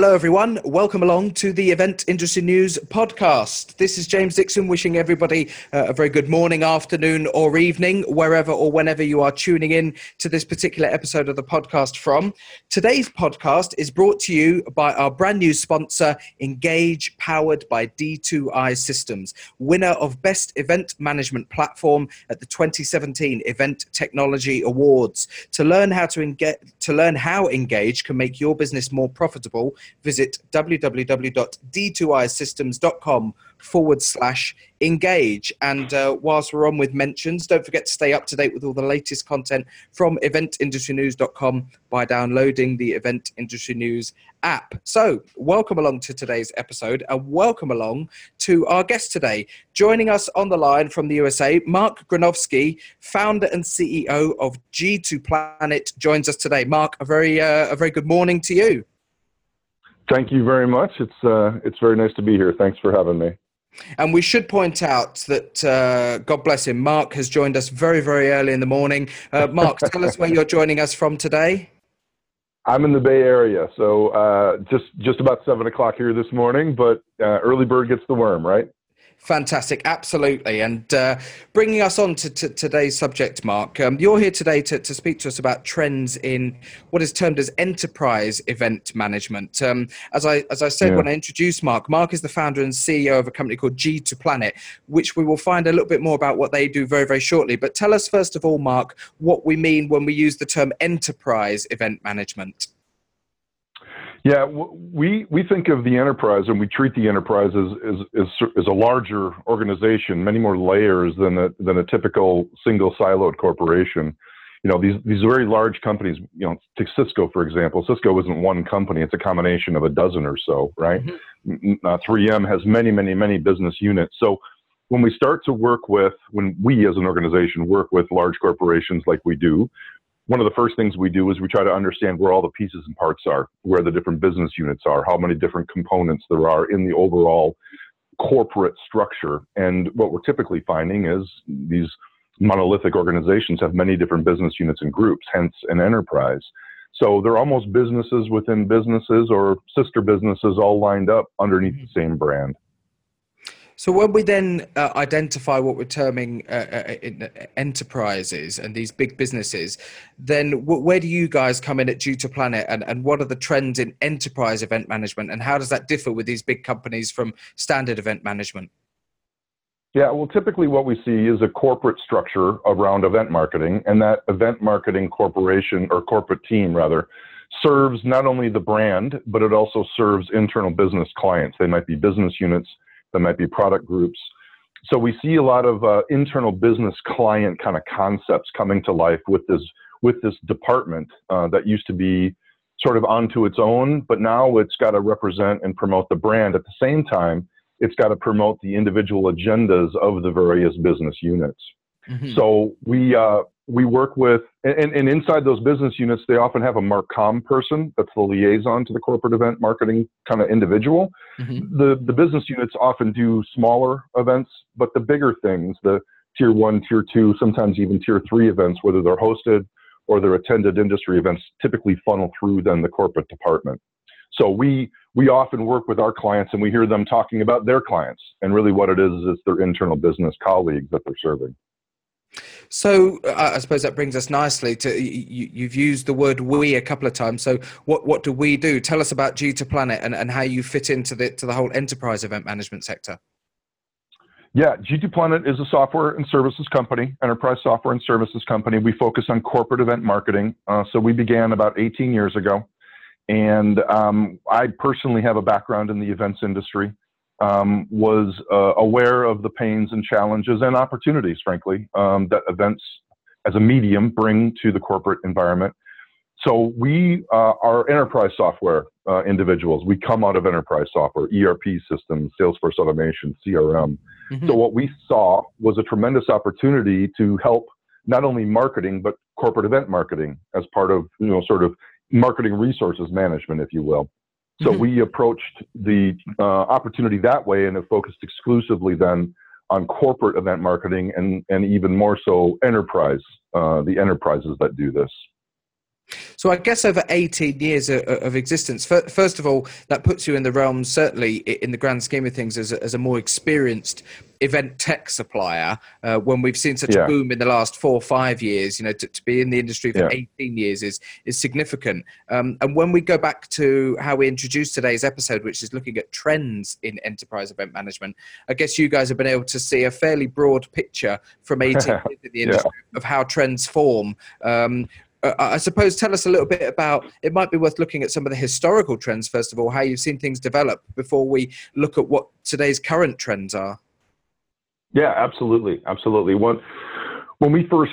Hello, everyone. Welcome along to the Event Industry News podcast. This is James Dixon wishing everybody uh, a very good morning, afternoon, or evening, wherever or whenever you are tuning in to this particular episode of the podcast from. Today's podcast is brought to you by our brand new sponsor, Engage, powered by D2I Systems, winner of Best Event Management Platform at the 2017 Event Technology Awards. To learn how to engage, to learn how Engage can make your business more profitable visit www.d2isystems.com forward slash engage. And uh, whilst we're on with mentions, don't forget to stay up to date with all the latest content from eventindustrynews.com by downloading the Event Industry News app. So, welcome along to today's episode and welcome along to our guest today. Joining us on the line from the USA, Mark Granovsky, founder and CEO of G2 Planet, joins us today. Mark, a very, uh, a very good morning to you. Thank you very much. It's uh, it's very nice to be here. Thanks for having me. And we should point out that uh, God bless him, Mark has joined us very very early in the morning. Uh, Mark, tell us where you're joining us from today. I'm in the Bay Area, so uh, just just about seven o'clock here this morning. But uh, early bird gets the worm, right? Fantastic, absolutely. And uh, bringing us on to, to, today's subject, Mark, um, you're here today to, to speak to us about trends in what is termed as enterprise event management. Um, as, I, as I said yeah. when I introduced Mark, Mark is the founder and CEO of a company called G2 Planet, which we will find a little bit more about what they do very, very shortly. But tell us, first of all, Mark, what we mean when we use the term enterprise event management. Yeah, we we think of the enterprise and we treat the enterprise as as, as, as a larger organization, many more layers than a than a typical single siloed corporation. You know, these these very large companies. You know, take Cisco for example. Cisco isn't one company; it's a combination of a dozen or so, right? Mm-hmm. Uh, 3M has many, many, many business units. So when we start to work with, when we as an organization work with large corporations like we do, one of the first things we do is we try to understand where all the pieces and parts are, where the different business units are, how many different components there are in the overall corporate structure. And what we're typically finding is these monolithic organizations have many different business units and groups, hence an enterprise. So they're almost businesses within businesses or sister businesses all lined up underneath mm-hmm. the same brand. So when we then uh, identify what we're terming uh, uh, uh enterprises and these big businesses, then w- where do you guys come in at G2 Planet, and, and what are the trends in enterprise event management, and how does that differ with these big companies from standard event management? Yeah, well, typically what we see is a corporate structure around event marketing, and that event marketing corporation or corporate team rather serves not only the brand, but it also serves internal business clients. They might be business units there might be product groups. So we see a lot of uh, internal business client kind of concepts coming to life with this with this department uh, that used to be sort of onto its own, but now it's got to represent and promote the brand. At the same time, it's got to promote the individual agendas of the various business units. Mm-hmm. So we uh, we work with, and, and, inside those business units, they often have a Marcom person that's the liaison to the corporate event marketing kind of individual. Mm-hmm. The the business units often do smaller events, but the bigger things, the tier one, tier two, sometimes even tier three events, whether they're hosted or they're attended industry events, typically funnel through then the corporate department. So we we often work with our clients and we hear them talking about their clients, and really what it is is it's their internal business colleagues that they're serving. So uh, I suppose that brings us nicely to you, have used the word "we" a couple of times. So what what do we do? Tell us about G2 Planet and, and how you fit into the to the whole enterprise event management sector. Yeah, G2 Planet is a software and services company, enterprise software and services company. We focus on corporate event marketing. Uh, so we began about 18 years ago, and um, I personally have a background in the events industry um, was uh, aware of the pains and challenges and opportunities, frankly, um, that events as a medium bring to the corporate environment. So we uh, are enterprise software uh, individuals. We come out of enterprise software, ERP systems, Salesforce automation, CRM. Mm-hmm. So what we saw was a tremendous opportunity to help not only marketing but corporate event marketing as part of you know sort of marketing resources management, if you will. So mm-hmm. we approached the uh, opportunity that way and have focused exclusively then on corporate event marketing and, and even more so enterprise, uh, the enterprises that do this. So I guess over 18 years of, of existence, first of all, that puts you in the realm, certainly in the grand scheme of things, as a, as a more experienced event tech supplier uh, when we've seen such yeah. a boom in the last four or five years you know to, to be in the industry for yeah. 18 years is is significant um, and when we go back to how we introduced today's episode which is looking at trends in enterprise event management i guess you guys have been able to see a fairly broad picture from 18 years in the industry yeah. of how trends form um, uh, I suppose tell us a little bit about it might be worth looking at some of the historical trends first of all how you've seen things develop before we look at what today's current trends are yeah, absolutely, absolutely. When when we first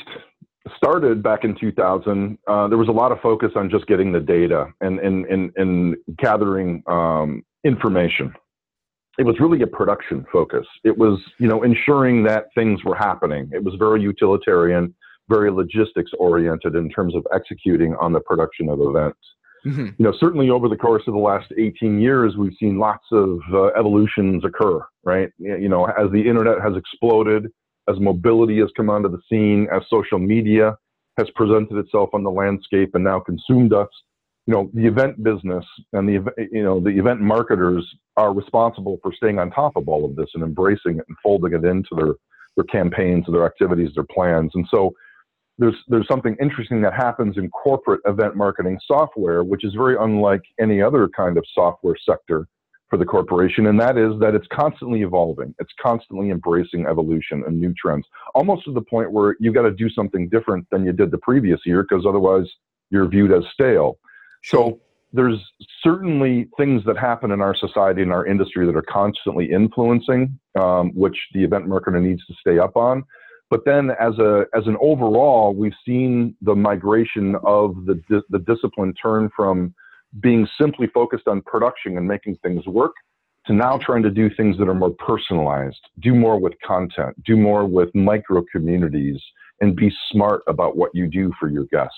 started back in 2000, uh, there was a lot of focus on just getting the data and and and, and gathering um, information. It was really a production focus. It was you know ensuring that things were happening. It was very utilitarian, very logistics oriented in terms of executing on the production of events. Mm-hmm. You know, certainly over the course of the last 18 years, we've seen lots of uh, evolutions occur, right? You know, as the internet has exploded, as mobility has come onto the scene, as social media has presented itself on the landscape and now consumed us, you know, the event business and the, you know, the event marketers are responsible for staying on top of all of this and embracing it and folding it into their, their campaigns, their activities, their plans. And so, there's there's something interesting that happens in corporate event marketing software, which is very unlike any other kind of software sector for the corporation, and that is that it's constantly evolving. It's constantly embracing evolution and new trends, almost to the point where you've got to do something different than you did the previous year, because otherwise you're viewed as stale. So there's certainly things that happen in our society and our industry that are constantly influencing, um, which the event marketer needs to stay up on. But then, as a as an overall, we've seen the migration of the the discipline turn from being simply focused on production and making things work to now trying to do things that are more personalized, do more with content, do more with micro communities, and be smart about what you do for your guests.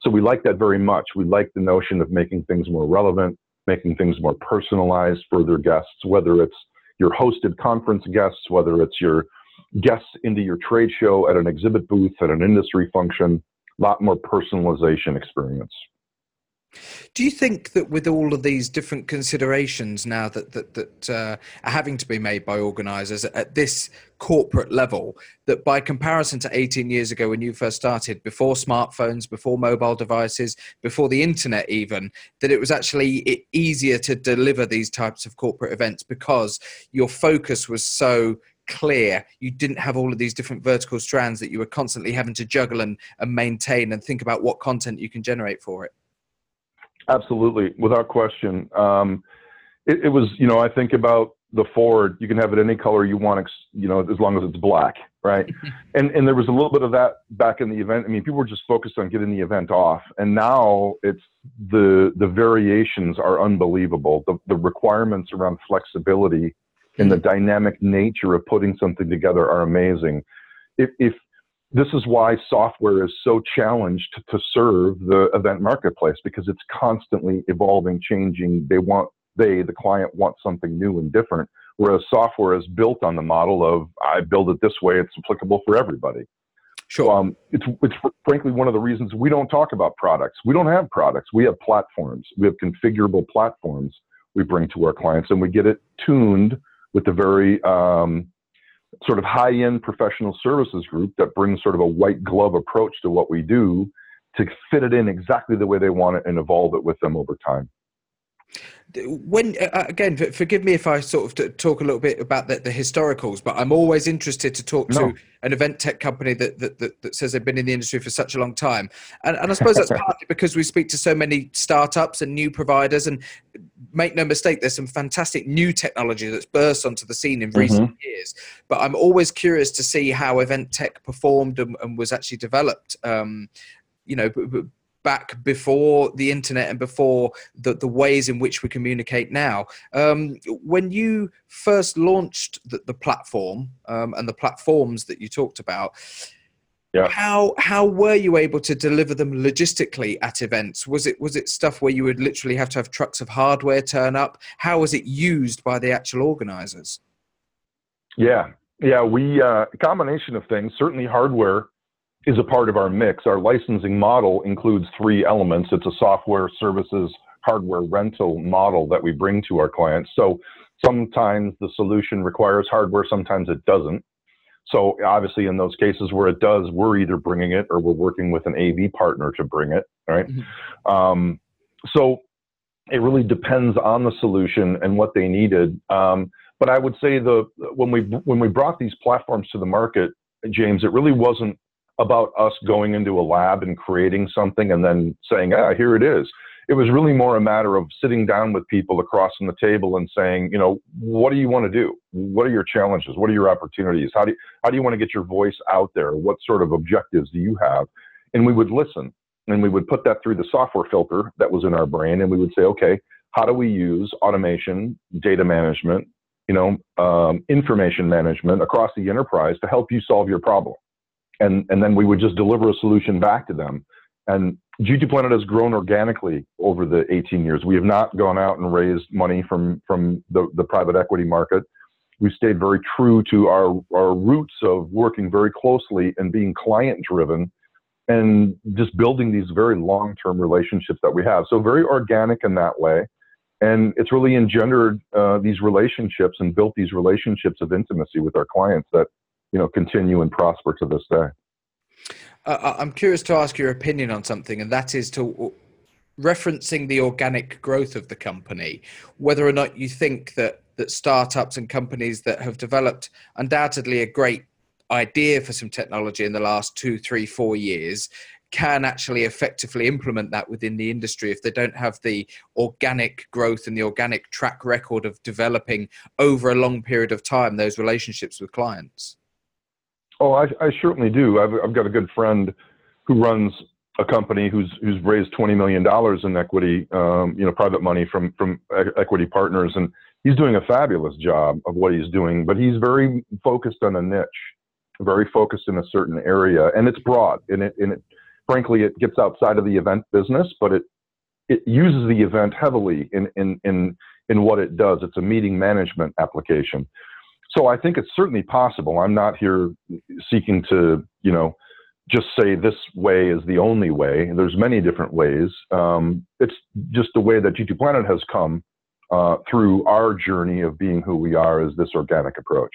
So we like that very much. We like the notion of making things more relevant, making things more personalized for their guests, whether it's your hosted conference guests, whether it's your guests into your trade show at an exhibit booth at an industry function. A lot more personalization experience. Do you think that with all of these different considerations now that that, that uh, are having to be made by organisers at this corporate level, that by comparison to 18 years ago when you first started, before smartphones, before mobile devices, before the internet even, that it was actually easier to deliver these types of corporate events because your focus was so clear. You didn't have all of these different vertical strands that you were constantly having to juggle and, and maintain and think about what content you can generate for it. Absolutely, without question. Um, it, it, was, you know, I think about the Ford. You can have it any color you want, you know, as long as it's black, right? and and there was a little bit of that back in the event. I mean, people were just focused on getting the event off, and now it's the the variations are unbelievable. The the requirements around flexibility and the dynamic nature of putting something together are amazing. If, if this is why software is so challenged to serve the event marketplace because it's constantly evolving, changing. They want they the client wants something new and different. Whereas software is built on the model of I build it this way, it's applicable for everybody. Sure. Um, it's, it's frankly one of the reasons we don't talk about products. We don't have products. We have platforms. We have configurable platforms we bring to our clients, and we get it tuned with the very um, sort of high end professional services group that brings sort of a white glove approach to what we do to fit it in exactly the way they want it and evolve it with them over time when uh, uh again forgive me if i sort of talk a little bit about the, the historicals but i'm always interested to talk no. to an event tech company that, that, that, that, says they've been in the industry for such a long time and, and i suppose that's partly because we speak to so many startups and new providers and make no mistake there's some fantastic new technology that's burst onto the scene in recent mm-hmm. years but i'm always curious to see how event tech performed and, and was actually developed um, you know back before the internet and before the, the ways in which we communicate now. Um, when you first launched the, the platform um, and the platforms that you talked about, yeah. how how were you able to deliver them logistically at events? Was it was it stuff where you would literally have to have trucks of hardware turn up? How was it used by the actual organizers? Yeah, yeah, we uh, a combination of things. Certainly, hardware is a part of our mix. Our licensing model includes three elements. It's a software services hardware rental model that we bring to our clients. So sometimes the solution requires hardware, sometimes it doesn't. So obviously, in those cases where it does, we're either bringing it or we're working with an AV partner to bring it. Right. Mm-hmm. Um, so it really depends on the solution and what they needed. Um, but I would say the when we when we brought these platforms to the market, James, it really wasn't about us going into a lab and creating something and then saying, ah, here it is it was really more a matter of sitting down with people across from the table and saying, you know, what do you want to do? What are your challenges? What are your opportunities? How do you, how do you want to get your voice out there? What sort of objectives do you have? And we would listen and we would put that through the software filter that was in our brain and we would say, okay, how do we use automation, data management, you know, um, information management across the enterprise to help you solve your problem? And, and then we would just deliver a solution back to them. And G2 Planet has grown organically over the 18 years. We have not gone out and raised money from, from the, the private equity market. We've stayed very true to our, our roots of working very closely and being client driven and just building these very long term relationships that we have. So, very organic in that way. And it's really engendered uh, these relationships and built these relationships of intimacy with our clients that you know continue and prosper to this day. Uh, I'm curious to ask your opinion on something, and that is to referencing the organic growth of the company, whether or not you think that that startups and companies that have developed undoubtedly a great idea for some technology in the last two, three, four years can actually effectively implement that within the industry if they don't have the organic growth and the organic track record of developing over a long period of time those relationships with clients. Oh, I, I certainly do. I've, I've got a good friend who runs a company who's who's raised twenty million dollars in equity, um, you know, private money from from equity partners, and he's doing a fabulous job of what he's doing. But he's very focused on a niche, very focused in a certain area, and it's broad. And it and it, frankly, it gets outside of the event business, but it it uses the event heavily in in in in what it does. It's a meeting management application so I think it's certainly possible. I'm not here seeking to, you know, just say this way is the only way. There's many different ways. Um, it's just the way that G2 Planet has come uh, through our journey of being who we are is this organic approach.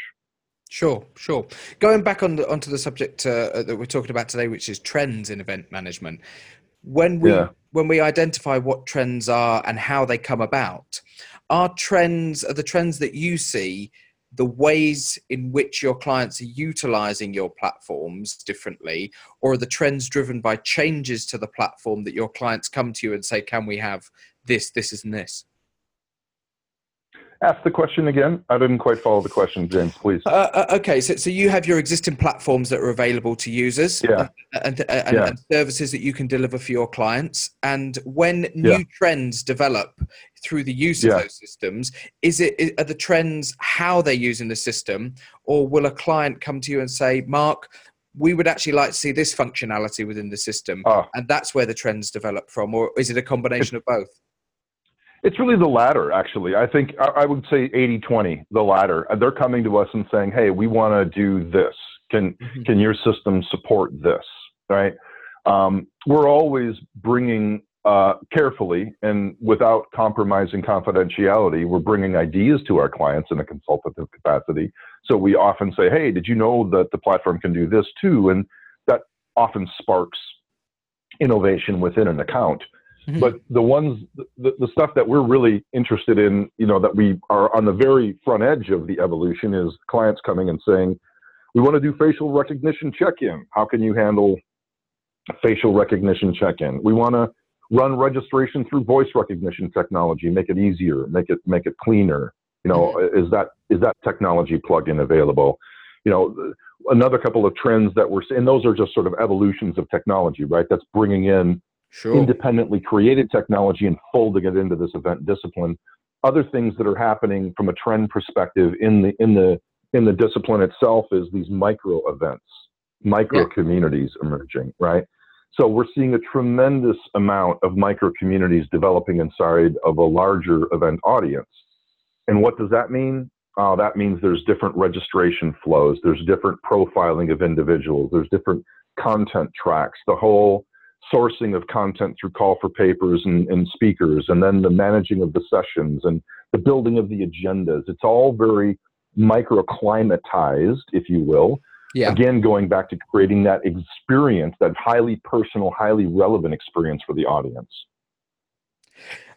Sure, sure. Going back on the, onto the subject uh, that we're talking about today, which is trends in event management. When we yeah. when we identify what trends are and how they come about, are trends are the trends that you see the ways in which your clients are utilizing your platforms differently, or are the trends driven by changes to the platform that your clients come to you and say, Can we have this, this, and this? Ask the question again. I didn't quite follow the question, James. Please. Uh, uh, okay, so so you have your existing platforms that are available to users, yeah. and, and, and, yeah. and, services that you can deliver for your clients. And when new yeah. trends develop through the use of those systems, is it are the trends how they're using the system, or will a client come to you and say, "Mark, we would actually like to see this functionality within the system," uh, and that's where the trends develop from, or is it a combination of both? It's really the latter, actually. I think I would say 80 20, the latter. They're coming to us and saying, hey, we want to do this. Can, mm-hmm. can your system support this? Right? Um, we're always bringing uh, carefully and without compromising confidentiality, we're bringing ideas to our clients in a consultative capacity. So we often say, hey, did you know that the platform can do this too? And that often sparks innovation within an account. Mm-hmm. But the ones, the, the stuff that we're really interested in, you know, that we are on the very front edge of the evolution is clients coming and saying, we want to do facial recognition check-in. How can you handle facial recognition check-in? We want to run registration through voice recognition technology, make it easier, make it make it cleaner. You know, mm-hmm. is that is that technology plug-in available? You know, another couple of trends that we're seeing, those are just sort of evolutions of technology, right? That's bringing in sure. independently created technology and folding it into this event discipline. Other things that are happening from a trend perspective in the in the in the discipline itself is these micro events, micro yeah. communities emerging, right? So we're seeing a tremendous amount of micro communities developing inside of a larger event audience. And what does that mean? Uh, that means there's different registration flows, there's different profiling of individuals, there's different content tracks, the whole sourcing of content through call for papers and, and speakers, and then the managing of the sessions and the building of the agendas. It's all very microclimatized, if you will. Yeah. Again, going back to creating that experience, that highly personal, highly relevant experience for the audience.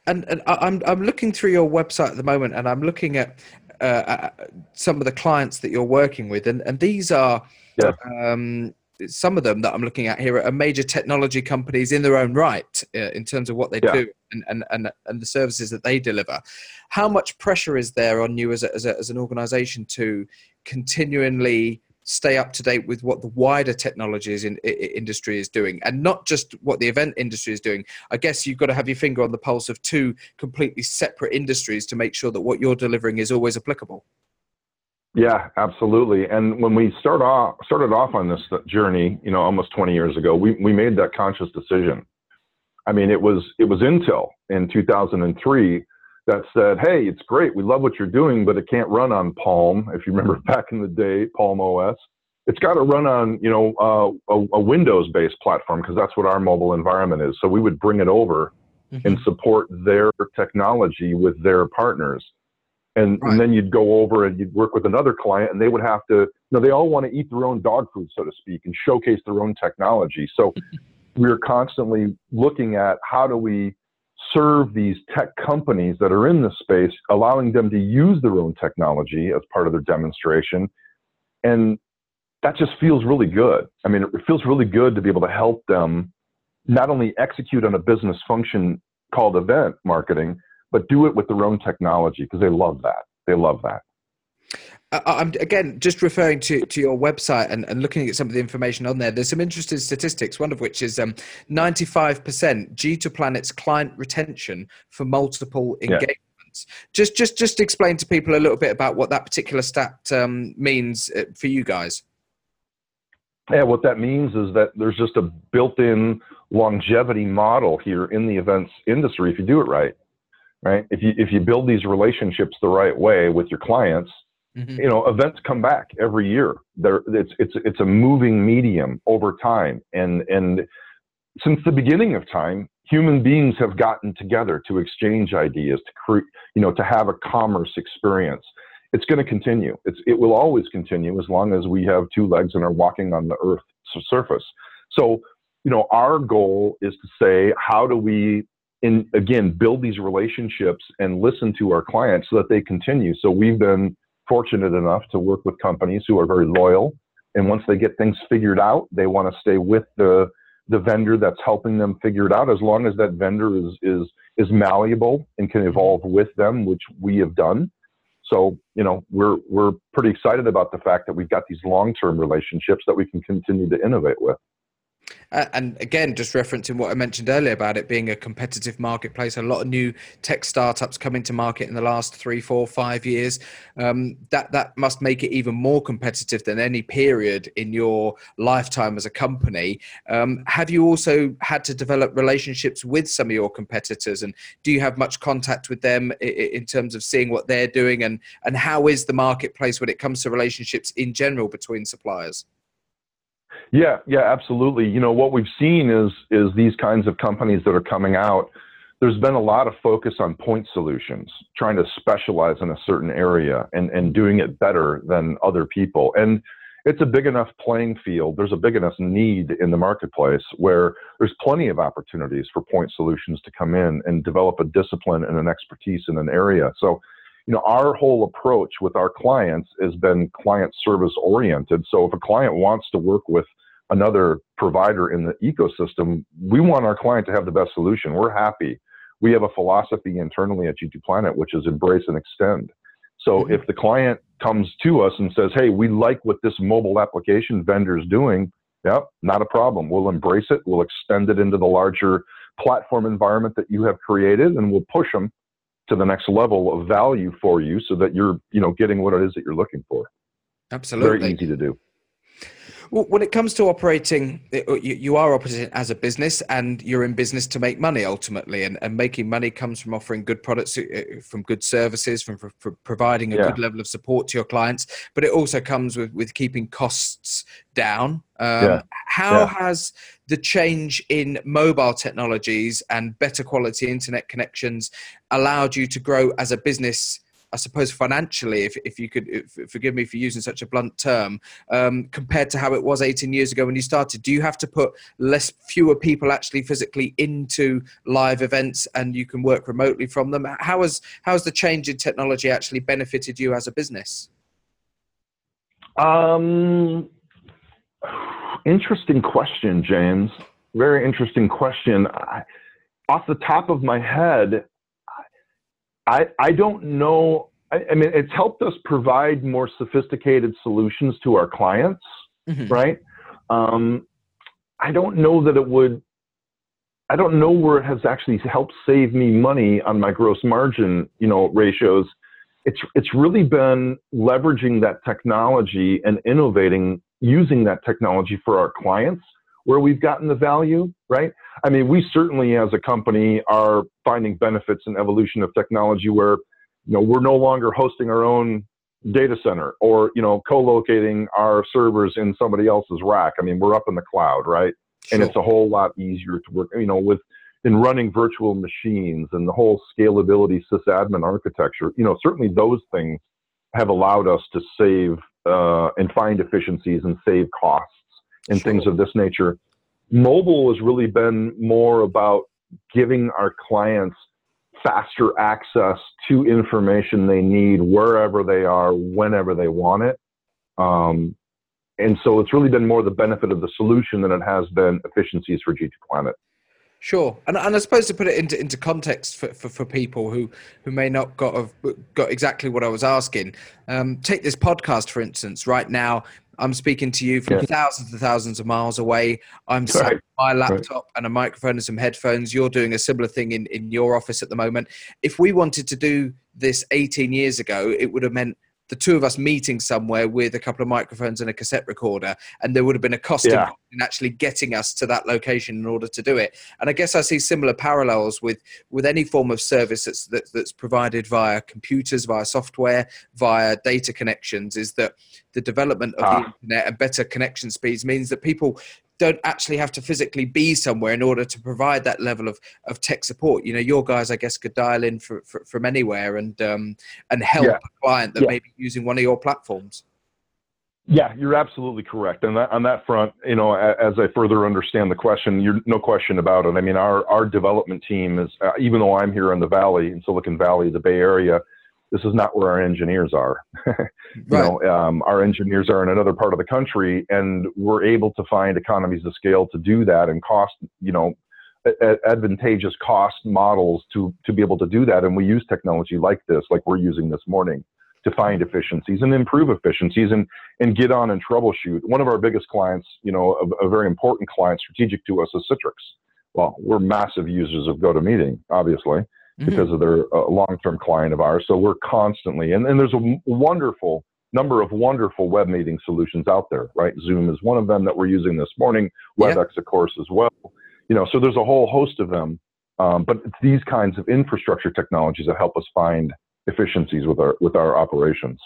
And, and I'm I'm looking through your website at the moment, and I'm looking at uh, some of the clients that you're working with, and and these are yeah. um, some of them that I'm looking at here are major technology companies in their own right uh, in terms of what they yeah. do and, and, and, and the services that they deliver. How much pressure is there on you as, a, as, a, as an organization to continually stay up to date with what the wider technologies in, in, industry is doing and not just what the event industry is doing i guess you've got to have your finger on the pulse of two completely separate industries to make sure that what you're delivering is always applicable yeah, absolutely. And when we start off started off on this journey, you know, almost 20 years ago, we we made that conscious decision. I mean, it was it was Intel in 2003 that said, "Hey, it's great. We love what you're doing, but it can't run on Palm. If you remember back in the day, Palm OS, it's got to run on you know uh, a, a Windows-based platform because that's what our mobile environment is. So we would bring it over mm-hmm. and support their technology with their partners." And, right. and then you'd go over and you'd work with another client and they would have to you know they all want to eat their own dog food so to speak and showcase their own technology. So we're constantly looking at how do we serve these tech companies that are in this space allowing them to use their own technology as part of their demonstration. And that just feels really good. I mean it feels really good to be able to help them not only execute on a business function called event marketing but do it with their own technology because they love that. They love that. I'm again just referring to, to your website and, and looking at some of the information on there. There's some interesting statistics. One of which is um, 95% G2 Planet's client retention for multiple engagements. Yeah. Just just just explain to people a little bit about what that particular stat um, means uh, for you guys. Yeah, what that means is that there's just a built-in longevity model here in the events industry if you do it right right? If you if you build these relationships the right way with your clients, mm-hmm. you know, events come back every year. There, it's it's it's a moving medium over time, and and since the beginning of time, human beings have gotten together to exchange ideas, to create, you know, to have a commerce experience. It's going to continue. It's it will always continue as long as we have two legs and are walking on the Earth's surface. So, you know, our goal is to say, how do we in again build these relationships and listen to our clients so that they continue. So we've been fortunate enough to work with companies who are very loyal and once they get things figured out they want to stay with the the vendor that's helping them figure it out. As long as that vendor is is is malleable and can evolve with them which we have done. So you know we're we're pretty excited about the fact that we've got these long-term relationships that we can continue to innovate with uh, and again, just referencing what I mentioned earlier about it being a competitive marketplace, a lot of new tech startups coming to market in the last three, four, five years. Um, that that must make it even more competitive than any period in your lifetime as a company. Um, have you also had to develop relationships with some of your competitors, and do you have much contact with them in, in terms of seeing what they're doing, and and how is the marketplace when it comes to relationships in general between suppliers? Yeah, yeah, absolutely. You know, what we've seen is is these kinds of companies that are coming out. There's been a lot of focus on point solutions, trying to specialize in a certain area and, and doing it better than other people. And it's a big enough playing field. There's a big enough need in the marketplace where there's plenty of opportunities for point solutions to come in and develop a discipline and an expertise in an area. So you know, our whole approach with our clients has been client service oriented. So if a client wants to work with another provider in the ecosystem, we want our client to have the best solution. We're happy. We have a philosophy internally at G2 Planet, which is embrace and extend. So mm-hmm. if the client comes to us and says, hey, we like what this mobile application vendor is doing, yep, not a problem. We'll embrace it. We'll extend it into the larger platform environment that you have created and we'll push them to the next level of value for you so that you're you know getting what it is that you're looking for. Absolutely. very easy to do Well, when it comes to operating, uh, you are operating as a business and you're in business to make money ultimately. And, and making money comes from offering good products, uh, from good services, from, from providing a yeah. good level of support to your clients. But it also comes with, with keeping costs down. Um, yeah. How yeah. has the change in mobile technologies and better quality internet connections allowed you to grow as a business? I suppose financially, if, if you could if, forgive me for using such a blunt term, um, compared to how it was 18 years ago when you started, do you have to put less, fewer people actually physically into live events, and you can work remotely from them? How has how has the change in technology actually benefited you as a business? Um, interesting question, James. Very interesting question. I, off the top of my head, I, I don't know. I, I, mean, it's helped us provide more sophisticated solutions to our clients, mm-hmm. right? Um, I don't know that it would. I don't know where it has actually helped save me money on my gross margin, you know, ratios. It's it's really been leveraging that technology and innovating using that technology for our clients where we've gotten the value, right? I mean, we certainly as a company are finding benefits in evolution of technology where, you know, we're no longer hosting our own data center or, you know, co-locating our servers in somebody else's rack. I mean, we're up in the cloud, right? Sure. And it's a whole lot easier to work, you know, with in running virtual machines and the whole scalability sysadmin architecture, you know, certainly those things have allowed us to save uh, and find efficiencies and save costs and sure. things of this nature. Mobile has really been more about giving our clients faster access to information they need wherever they are, whenever they want it. Um, and so it's really been more the benefit of the solution than it has been efficiencies for G2 Planet. Sure, and, and I suppose to put it into, into context for, for, for people who, who may not got have got exactly what I was asking. Um, take this podcast for instance. Right now, I'm speaking to you from yeah. thousands and thousands of miles away. I'm sat right. my laptop right. and a microphone and some headphones. You're doing a similar thing in, in your office at the moment. If we wanted to do this 18 years ago, it would have meant the two of us meeting somewhere with a couple of microphones and a cassette recorder, and there would have been a cost yeah. in actually getting us to that location in order to do it. And I guess I see similar parallels with with any form of service that's that, that's provided via computers, via software, via data connections. Is that the development of ah. the internet and better connection speeds means that people don't actually have to physically be somewhere in order to provide that level of, of tech support. You know, your guys, I guess, could dial in for, for, from anywhere and um, and help yeah. a client that yeah. may be using one of your platforms. Yeah, you're absolutely correct. And that, on that front, you know, as I further understand the question, you're no question about it. I mean, our our development team is, uh, even though I'm here in the Valley, in Silicon Valley, the Bay Area, this is not where our engineers are. you right. know, um, our engineers are in another part of the country, and we're able to find economies of scale to do that and cost, you know, a- advantageous cost models to to be able to do that. And we use technology like this, like we're using this morning, to find efficiencies and improve efficiencies and and get on and troubleshoot. One of our biggest clients, you know, a, a very important client, strategic to us, is Citrix. Well, we're massive users of GoToMeeting, obviously mm-hmm. because of their uh, long-term client of ours. So we're constantly, and, and there's a wonderful number of wonderful web meeting solutions out there, right? Zoom is one of them that we're using this morning. WebEx, of course, as well. You know, so there's a whole host of them. Um, but it's these kinds of infrastructure technologies that help us find efficiencies with our with our operations.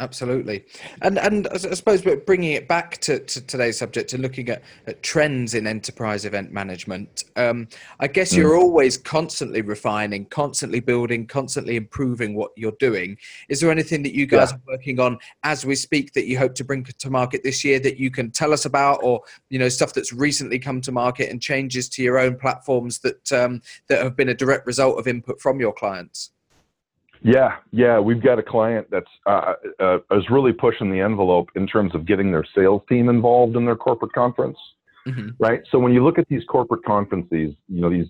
Absolutely, and and I suppose we're bringing it back to, to today's subject and looking at, at trends in enterprise event management. Um, I guess you're mm. always constantly refining, constantly building, constantly improving what you're doing. Is there anything that you guys yeah. are working on as we speak that you hope to bring to market this year that you can tell us about, or you know stuff that's recently come to market and changes to your own platforms that um, that have been a direct result of input from your clients? Yeah, yeah, we've got a client that's uh, uh, is really pushing the envelope in terms of getting their sales team involved in their corporate conference, mm-hmm. right? So when you look at these corporate conferences, you know, these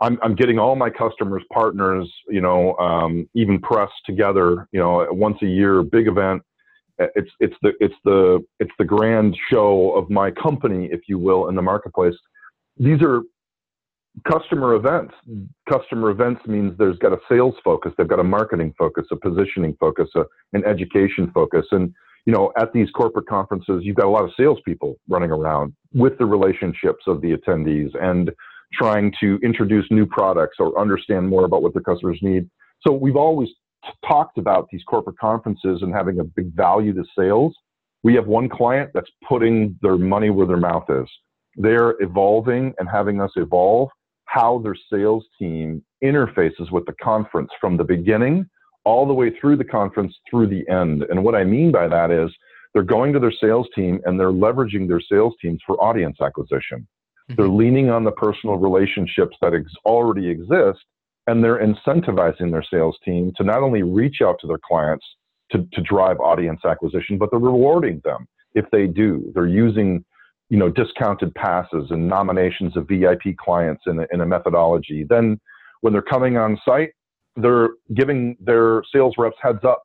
I'm I'm getting all my customers, partners, you know, um, even press together, you know, once a year, big event. It's it's the it's the it's the grand show of my company, if you will, in the marketplace. These are customer events. Customer events means there's got a sales focus, they've got a marketing focus, a positioning focus, a, an education focus, and you know, at these corporate conferences, you've got a lot of salespeople running around with the relationships of the attendees and trying to introduce new products or understand more about what the customers need. So we've always talked about these corporate conferences and having a big value to sales. We have one client that's putting their money where their mouth is. They're evolving and having us evolve how their sales team interfaces with the conference from the beginning all the way through the conference through the end. And what I mean by that is they're going to their sales team and they're leveraging their sales teams for audience acquisition. Mm-hmm. They're leaning on the personal relationships that ex- already exist and they're incentivizing their sales team to not only reach out to their clients to, to drive audience acquisition, but they're rewarding them if they do. They're using you know, discounted passes and nominations of VIP clients in a, in a methodology. Then when they're coming on site, they're giving their sales reps heads up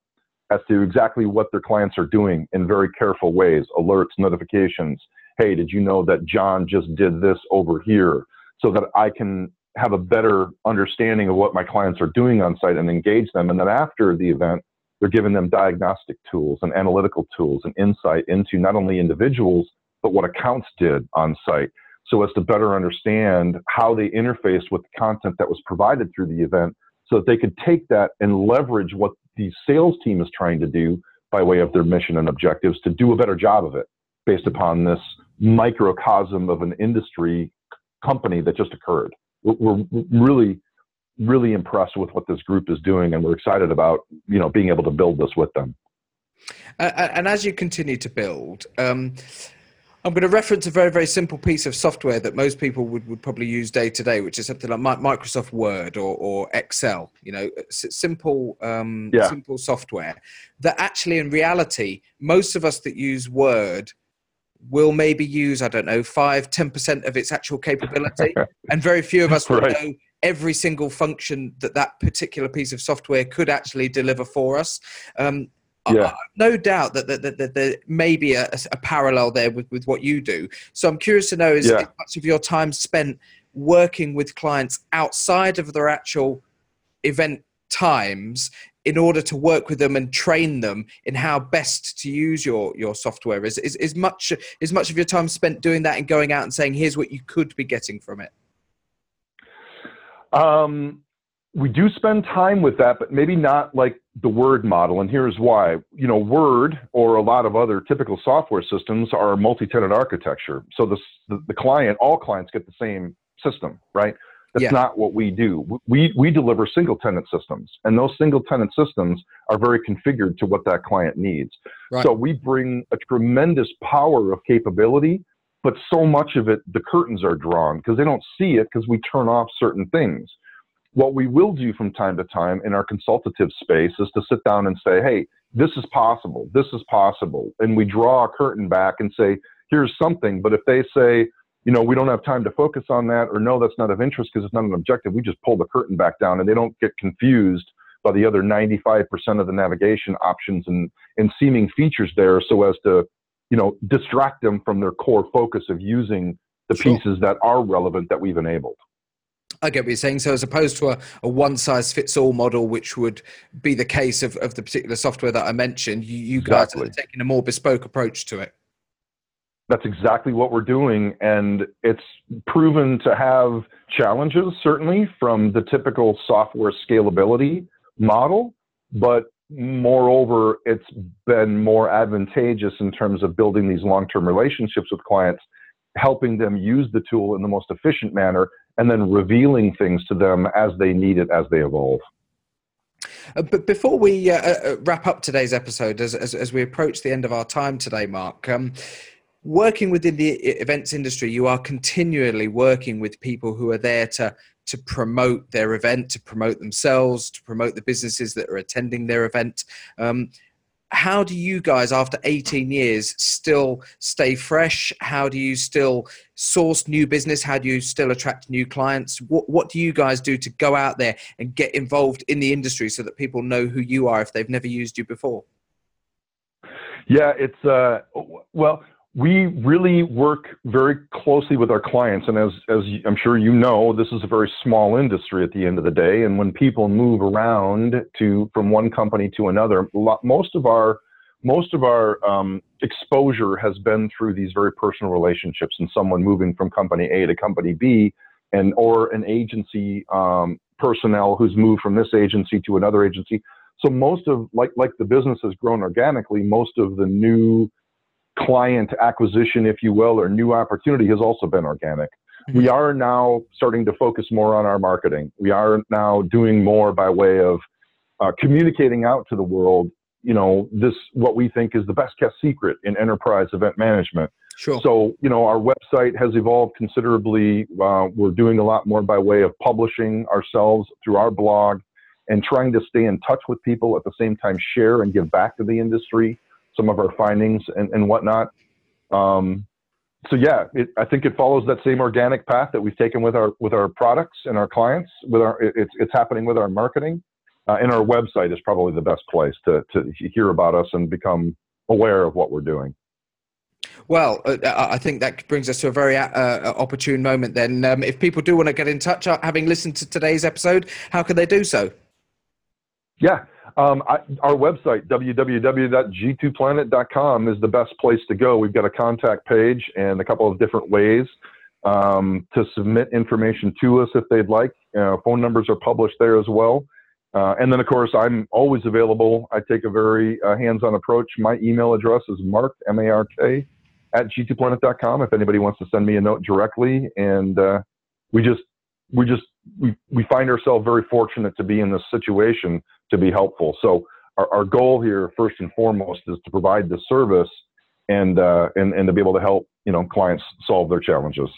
as to exactly what their clients are doing in very careful ways, alerts, notifications. Hey, did you know that John just did this over here? So that I can have a better understanding of what my clients are doing on site and engage them. And then after the event, they're giving them diagnostic tools and analytical tools and insight into not only individuals, but what accounts did on site so as to better understand how they interface with the content that was provided through the event so that they could take that and leverage what the sales team is trying to do by way of their mission and objectives to do a better job of it based upon this microcosm of an industry company that just occurred. We're really, really impressed with what this group is doing, and we're excited about you know being able to build this with them. Uh, and as you continue to build, um, I'm going to reference a very, very simple piece of software that most people would, would probably use day to day, which is something like Microsoft Word or, or Excel. You know, simple, um, yeah. simple software that actually, in reality, most of us that use Word will maybe use I don't know five, ten percent of its actual capability, and very few of us will right. know every single function that that particular piece of software could actually deliver for us. Um, yeah. Uh, no doubt that, that, that, that, there may be a, a, parallel there with, with what you do. So I'm curious to know is yeah. much of your time spent working with clients outside of their actual event times in order to work with them and train them in how best to use your your software is is, is much is much of your time spent doing that and going out and saying here's what you could be getting from it um we do spend time with that, but maybe not like the Word model. And here's why. You know, Word or a lot of other typical software systems are multi-tenant architecture. So the, the, the client, all clients get the same system, right? That's yeah. not what we do. We, we deliver single tenant systems, and those single tenant systems are very configured to what that client needs. Right. So we bring a tremendous power of capability, but so much of it, the curtains are drawn because they don't see it because we turn off certain things. What we will do from time to time in our consultative space is to sit down and say, hey, this is possible, this is possible. And we draw a curtain back and say, here's something. But if they say, you know, we don't have time to focus on that, or no, that's not of interest because it's not an objective, we just pull the curtain back down and they don't get confused by the other 95% of the navigation options and, and seeming features there so as to, you know, distract them from their core focus of using the sure. pieces that are relevant that we've enabled. I get what you're saying. So, as opposed to a, a one size fits all model, which would be the case of, of the particular software that I mentioned, you, you exactly. guys are taking a more bespoke approach to it. That's exactly what we're doing. And it's proven to have challenges, certainly, from the typical software scalability model. But moreover, it's been more advantageous in terms of building these long term relationships with clients helping them use the tool in the most efficient manner and then revealing things to them as they need it as they evolve. Uh, but before we uh, uh, uh, wrap up today's episode, as, as, as, we approach the end of our time today, Mark, um, working within the events industry, you are continually working with people who are there to to promote their event, to promote themselves, to promote the businesses that are attending their event. Um, how do you guys after 18 years still stay fresh? How do you still source new business? How do you still attract new clients? What, what do you guys do to go out there and get involved in the industry so that people know who you are if they've never used you before? Yeah it's uh well we really work very closely with our clients and as as i'm sure you know this is a very small industry at the end of the day and when people move around to from one company to another most of our most of our um, exposure has been through these very personal relationships and someone moving from company A to company B, and or an agency um, personnel who's moved from this agency to another agency. So most of like like the business has grown organically. Most of the new client acquisition, if you will, or new opportunity has also been organic. Mm-hmm. We are now starting to focus more on our marketing. We are now doing more by way of uh, communicating out to the world. You know, this what we think is the best kept secret in enterprise event management. Sure. So, you know, our website has evolved considerably. Uh, we're doing a lot more by way of publishing ourselves through our blog and trying to stay in touch with people at the same time, share and give back to the industry some of our findings and, and whatnot. Um, so yeah, it, I think it follows that same organic path that we've taken with our with our products and our clients. With our, it's it's happening with our marketing, uh, and our website is probably the best place to to hear about us and become aware of what we're doing. Well, uh, I think that brings us to a very uh, uh, opportune moment. Then, um, if people do want to get in touch, uh, having listened to today's episode, how can they do so? Yeah, um, I, our website, www.g2planet.com, is the best place to go. We've got a contact page and a couple of different ways um, to submit information to us if they'd like. Uh, phone numbers are published there as well. Uh, and then, of course, I'm always available. I take a very uh, hands on approach. My email address is mark, M A R K, at g2planet.com if anybody wants to send me a note directly. And uh, we just we just we, we find ourselves very fortunate to be in this situation to be helpful. So our, our goal here, first and foremost, is to provide the service and, uh, and, and to be able to help, you know, clients solve their challenges.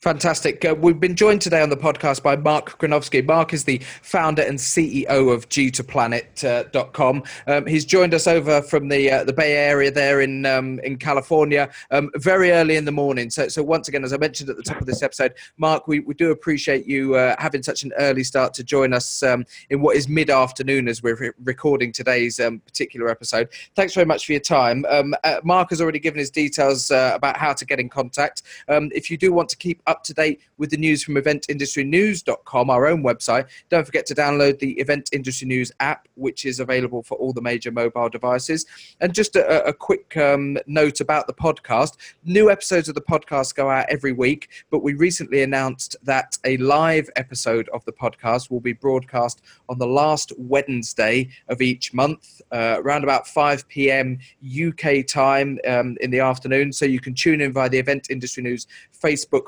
Fantastic. Uh, we've been joined today on the podcast by Mark Gronowski. Mark is the founder and CEO of G2Planet.com. Uh, um, he's joined us over from the uh, the Bay Area there in um, in California um, very early in the morning. So, so once again, as I mentioned at the top of this episode, Mark, we, we do appreciate you uh, having such an early start to join us um, in what is mid afternoon as we're re- recording today's um, particular episode. Thanks very much for your time. Um, uh, Mark has already given his details uh, about how to get in contact. if you do want to keep up to date with the news from eventindustrynews.com, our own website. Don't forget to download the Event Industry News app, which is available for all the major mobile devices. And just a, a quick um, note about the podcast new episodes of the podcast go out every week, but we recently announced that a live episode of the podcast will be broadcast on the last Wednesday of each month, uh, around about 5 p.m. UK time um, in the afternoon. So you can tune in via the Event Industry News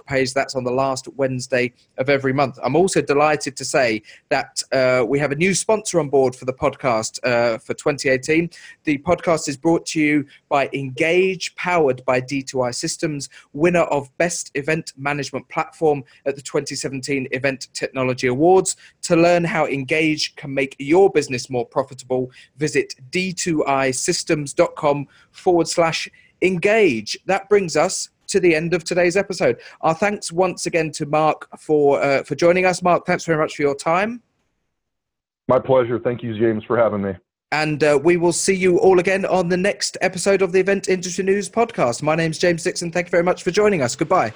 Page. That's on the last Wednesday of every month. I'm also delighted to say that uh, we have a new sponsor on board for the podcast uh, for 2018. The podcast is brought to you by Engage, powered by D2I Systems, winner of Best Event Management Platform at the 2017 Event Technology Awards. To learn how Engage can make your business more profitable, visit d2isystems.com forward slash engage. That brings us to the end of today's episode. Our thanks once again to Mark for uh, for joining us. Mark, thanks very much for your time. My pleasure. Thank you, James, for having me. And uh, we will see you all again on the next episode of the Event Industry News podcast. My name's James Dixon. Thank you very much for joining us. Goodbye.